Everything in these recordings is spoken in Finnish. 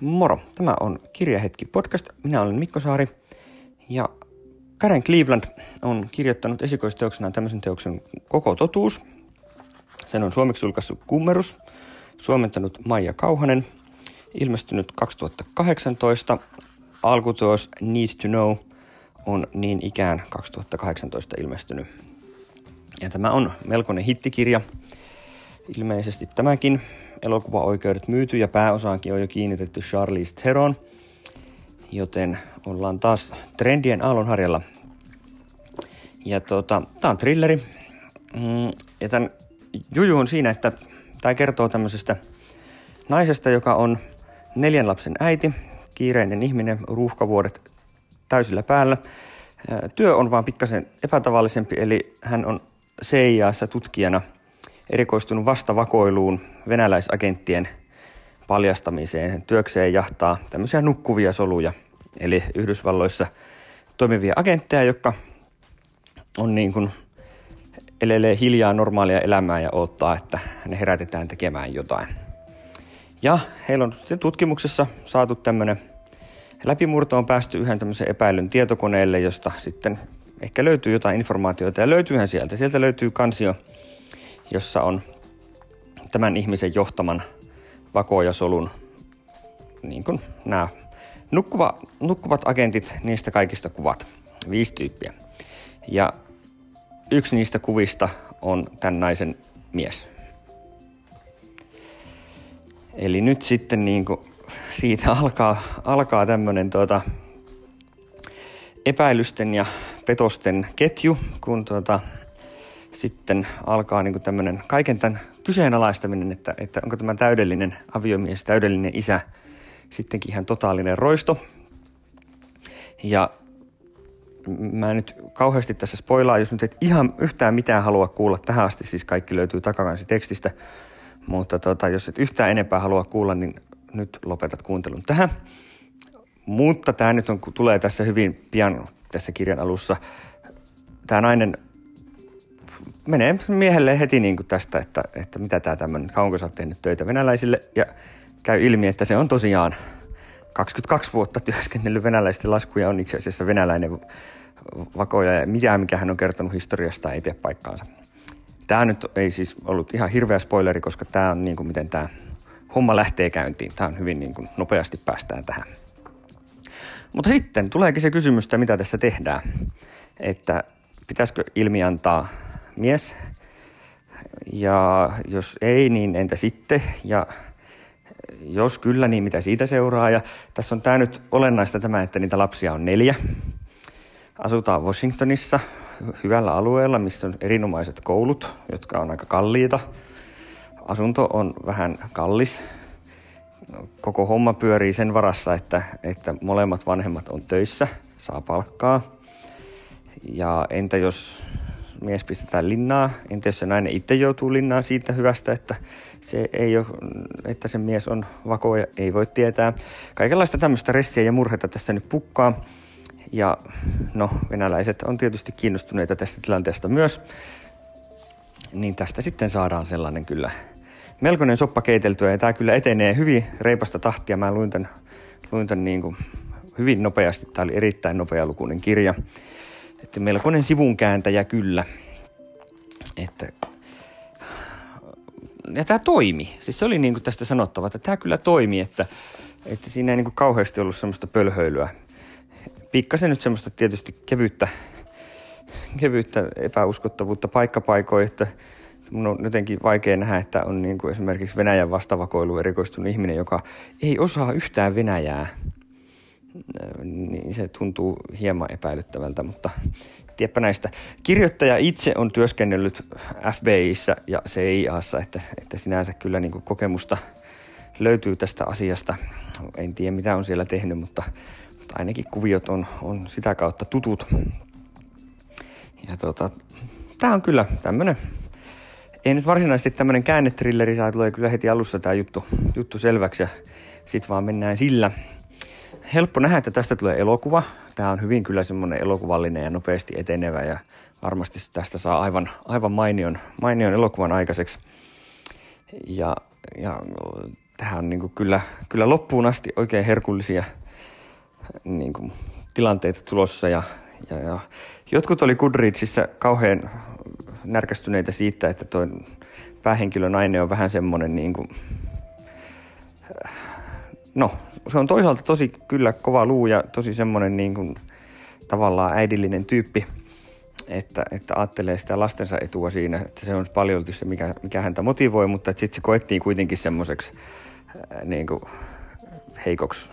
Moro, tämä on Kirjahetki podcast. Minä olen Mikko Saari ja Karen Cleveland on kirjoittanut esikoisteoksena tämmöisen teoksen Koko totuus. Sen on suomeksi julkaissut Kummerus, suomentanut Maija Kauhanen, ilmestynyt 2018. Alkutuos Need to Know on niin ikään 2018 ilmestynyt. Ja tämä on melkoinen hittikirja, ilmeisesti tämäkin elokuvaoikeudet myyty ja pääosaankin on jo kiinnitetty Charlize Theron, joten ollaan taas trendien aallonharjalla. Ja tota, tää on thrilleri. Mm, ja tämän juju on siinä, että tämä kertoo tämmöisestä naisesta, joka on neljän lapsen äiti, kiireinen ihminen, ruuhkavuodet täysillä päällä. Työ on vaan pikkasen epätavallisempi, eli hän on CIAssa tutkijana – erikoistunut vastavakoiluun venäläisagenttien paljastamiseen. Työkseen jahtaa tämmöisiä nukkuvia soluja, eli Yhdysvalloissa toimivia agentteja, jotka on niin kuin elelee hiljaa normaalia elämää ja odottaa, että ne herätetään tekemään jotain. Ja heillä on sitten tutkimuksessa saatu tämmöinen läpimurto on päästy yhden tämmöisen epäilyn tietokoneelle, josta sitten ehkä löytyy jotain informaatiota ja löytyyhän sieltä. Sieltä löytyy kansio jossa on tämän ihmisen johtaman vakojasolun niin kuin nämä nukkuva, nukkuvat agentit, niistä kaikista kuvat, viisi tyyppiä. Ja yksi niistä kuvista on tämän naisen mies. Eli nyt sitten niin kuin siitä alkaa, alkaa tämmöinen tuota, epäilysten ja petosten ketju, kun tuota, sitten alkaa niin tämmöinen kaiken tämän kyseenalaistaminen, että, että onko tämä täydellinen aviomies, täydellinen isä, sittenkin ihan totaalinen roisto. Ja mä en nyt kauheasti tässä spoilaa, jos nyt et ihan yhtään mitään halua kuulla tähän asti, siis kaikki löytyy takakansi tekstistä, mutta tota, jos et yhtään enempää halua kuulla, niin nyt lopetat kuuntelun tähän. Mutta tämä nyt on, tulee tässä hyvin pian tässä kirjan alussa. Tämä nainen menee miehelle heti niin kuin tästä, että, että mitä tämä tämmöinen, kauanko sä oot tehnyt töitä venäläisille, ja käy ilmi, että se on tosiaan 22 vuotta työskennellyt venäläisten laskuja, on itse asiassa venäläinen vakoja, ja mitään, mikä hän on kertonut historiasta, ei pidä paikkaansa. Tämä nyt ei siis ollut ihan hirveä spoileri, koska tämä on niin kuin miten tämä homma lähtee käyntiin. Tämä on hyvin niin kuin nopeasti päästään tähän. Mutta sitten tuleekin se kysymys, mitä tässä tehdään. Että pitäisikö ilmi antaa mies. Ja jos ei, niin entä sitten? Ja jos kyllä, niin mitä siitä seuraa? Ja tässä on tämä nyt olennaista tämä, että niitä lapsia on neljä. Asutaan Washingtonissa, hyvällä alueella, missä on erinomaiset koulut, jotka on aika kalliita. Asunto on vähän kallis. Koko homma pyörii sen varassa, että, että molemmat vanhemmat on töissä, saa palkkaa. Ja entä jos mies pistetään linnaa. Entä jos se nainen itse joutuu linnaan siitä hyvästä, että se ei ole, että se mies on vakoja, ei voi tietää. Kaikenlaista tämmöistä ressiä ja murhetta tässä nyt pukkaa. Ja no, venäläiset on tietysti kiinnostuneita tästä tilanteesta myös. Niin tästä sitten saadaan sellainen kyllä melkoinen soppa keiteltyä ja tämä kyllä etenee hyvin reipasta tahtia. Mä luin tämän, luin tämän niin kuin hyvin nopeasti. Tämä oli erittäin nopealukuinen kirja. Että melkoinen sivunkääntäjä kyllä. Että ja tämä toimi. Siis se oli niin kuin tästä sanottava, että tämä kyllä toimi, että, että siinä ei niin kuin kauheasti ollut semmoista pölhöilyä. Pikkasen nyt semmoista tietysti kevyyttä, kevyyttä epäuskottavuutta paikkapaikoin, että mun on jotenkin vaikea nähdä, että on niin kuin esimerkiksi Venäjän vastavakoilu erikoistunut ihminen, joka ei osaa yhtään Venäjää niin se tuntuu hieman epäilyttävältä, mutta tiedäpä näistä. Kirjoittaja itse on työskennellyt FBIssä ja CIAssa, että, että sinänsä kyllä niin kokemusta löytyy tästä asiasta. En tiedä mitä on siellä tehnyt, mutta, mutta ainakin kuviot on, on sitä kautta tutut. Ja tota, tämä on kyllä tämmöinen, ei nyt varsinaisesti tämmöinen käännetrilleri, saa tulee kyllä heti alussa tämä juttu, juttu selväksi ja sitten vaan mennään sillä – helppo nähdä, että tästä tulee elokuva. Tämä on hyvin kyllä semmoinen elokuvallinen ja nopeasti etenevä ja varmasti tästä saa aivan, aivan mainion, mainion elokuvan aikaiseksi. Ja, ja tähän on niin kyllä, kyllä loppuun asti oikein herkullisia niin kuin, tilanteita tulossa ja, ja, ja jotkut oli Goodreadsissa kauhean närkästyneitä siitä, että tuo päähenkilö nainen on vähän semmoinen niin kuin, no se on toisaalta tosi kyllä kova luu ja tosi semmoinen niin kuin, tavallaan äidillinen tyyppi, että, että ajattelee sitä lastensa etua siinä, että se on paljon se, mikä, mikä häntä motivoi, mutta sitten se koettiin kuitenkin semmoiseksi niin kuin, heikoksi,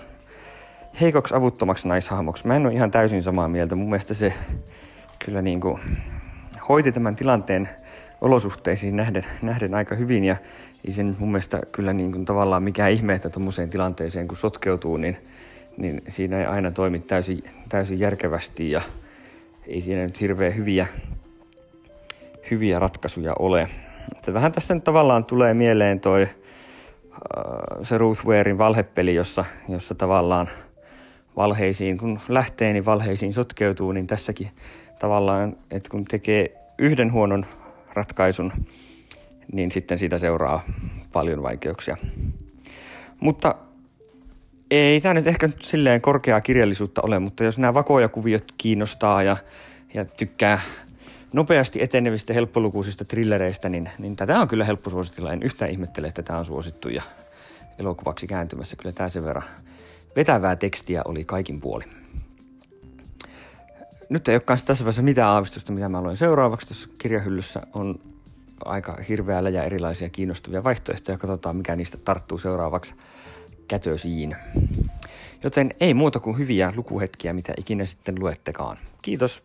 heikoksi avuttomaksi naishahmoksi. Mä en ole ihan täysin samaa mieltä. Mun mielestä se kyllä niin kuin, hoiti tämän tilanteen olosuhteisiin nähden, nähden aika hyvin ja ei sen mun mielestä kyllä niin kuin tavallaan mikään ihme, että tuommoiseen tilanteeseen kun sotkeutuu, niin, niin siinä ei aina toimi täysin, täysin järkevästi ja ei siinä nyt hirveän hyviä, hyviä ratkaisuja ole. Että vähän tässä nyt tavallaan tulee mieleen toi äh, se Ruth Warein valhepeli, jossa, jossa tavallaan valheisiin, kun lähtee, niin valheisiin sotkeutuu, niin tässäkin tavallaan, että kun tekee yhden huonon ratkaisun, niin sitten siitä seuraa paljon vaikeuksia. Mutta ei tämä nyt ehkä silleen korkeaa kirjallisuutta ole, mutta jos nämä vakoja kuviot kiinnostaa ja, ja tykkää nopeasti etenevistä helppolukuisista trillereistä, niin, niin tätä on kyllä helppo suositella. En yhtään ihmettele, että tämä on suosittu ja elokuvaksi kääntymässä. Kyllä tämä sen verran vetävää tekstiä oli kaikin puoli. Nyt ei olekaan tässä vaiheessa mitään aavistusta, mitä mä luen seuraavaksi. Tuossa kirjahyllyssä on aika hirveällä ja erilaisia kiinnostavia vaihtoehtoja. Katsotaan, mikä niistä tarttuu seuraavaksi kätösiin. Joten ei muuta kuin hyviä lukuhetkiä, mitä ikinä sitten luettekaan. Kiitos.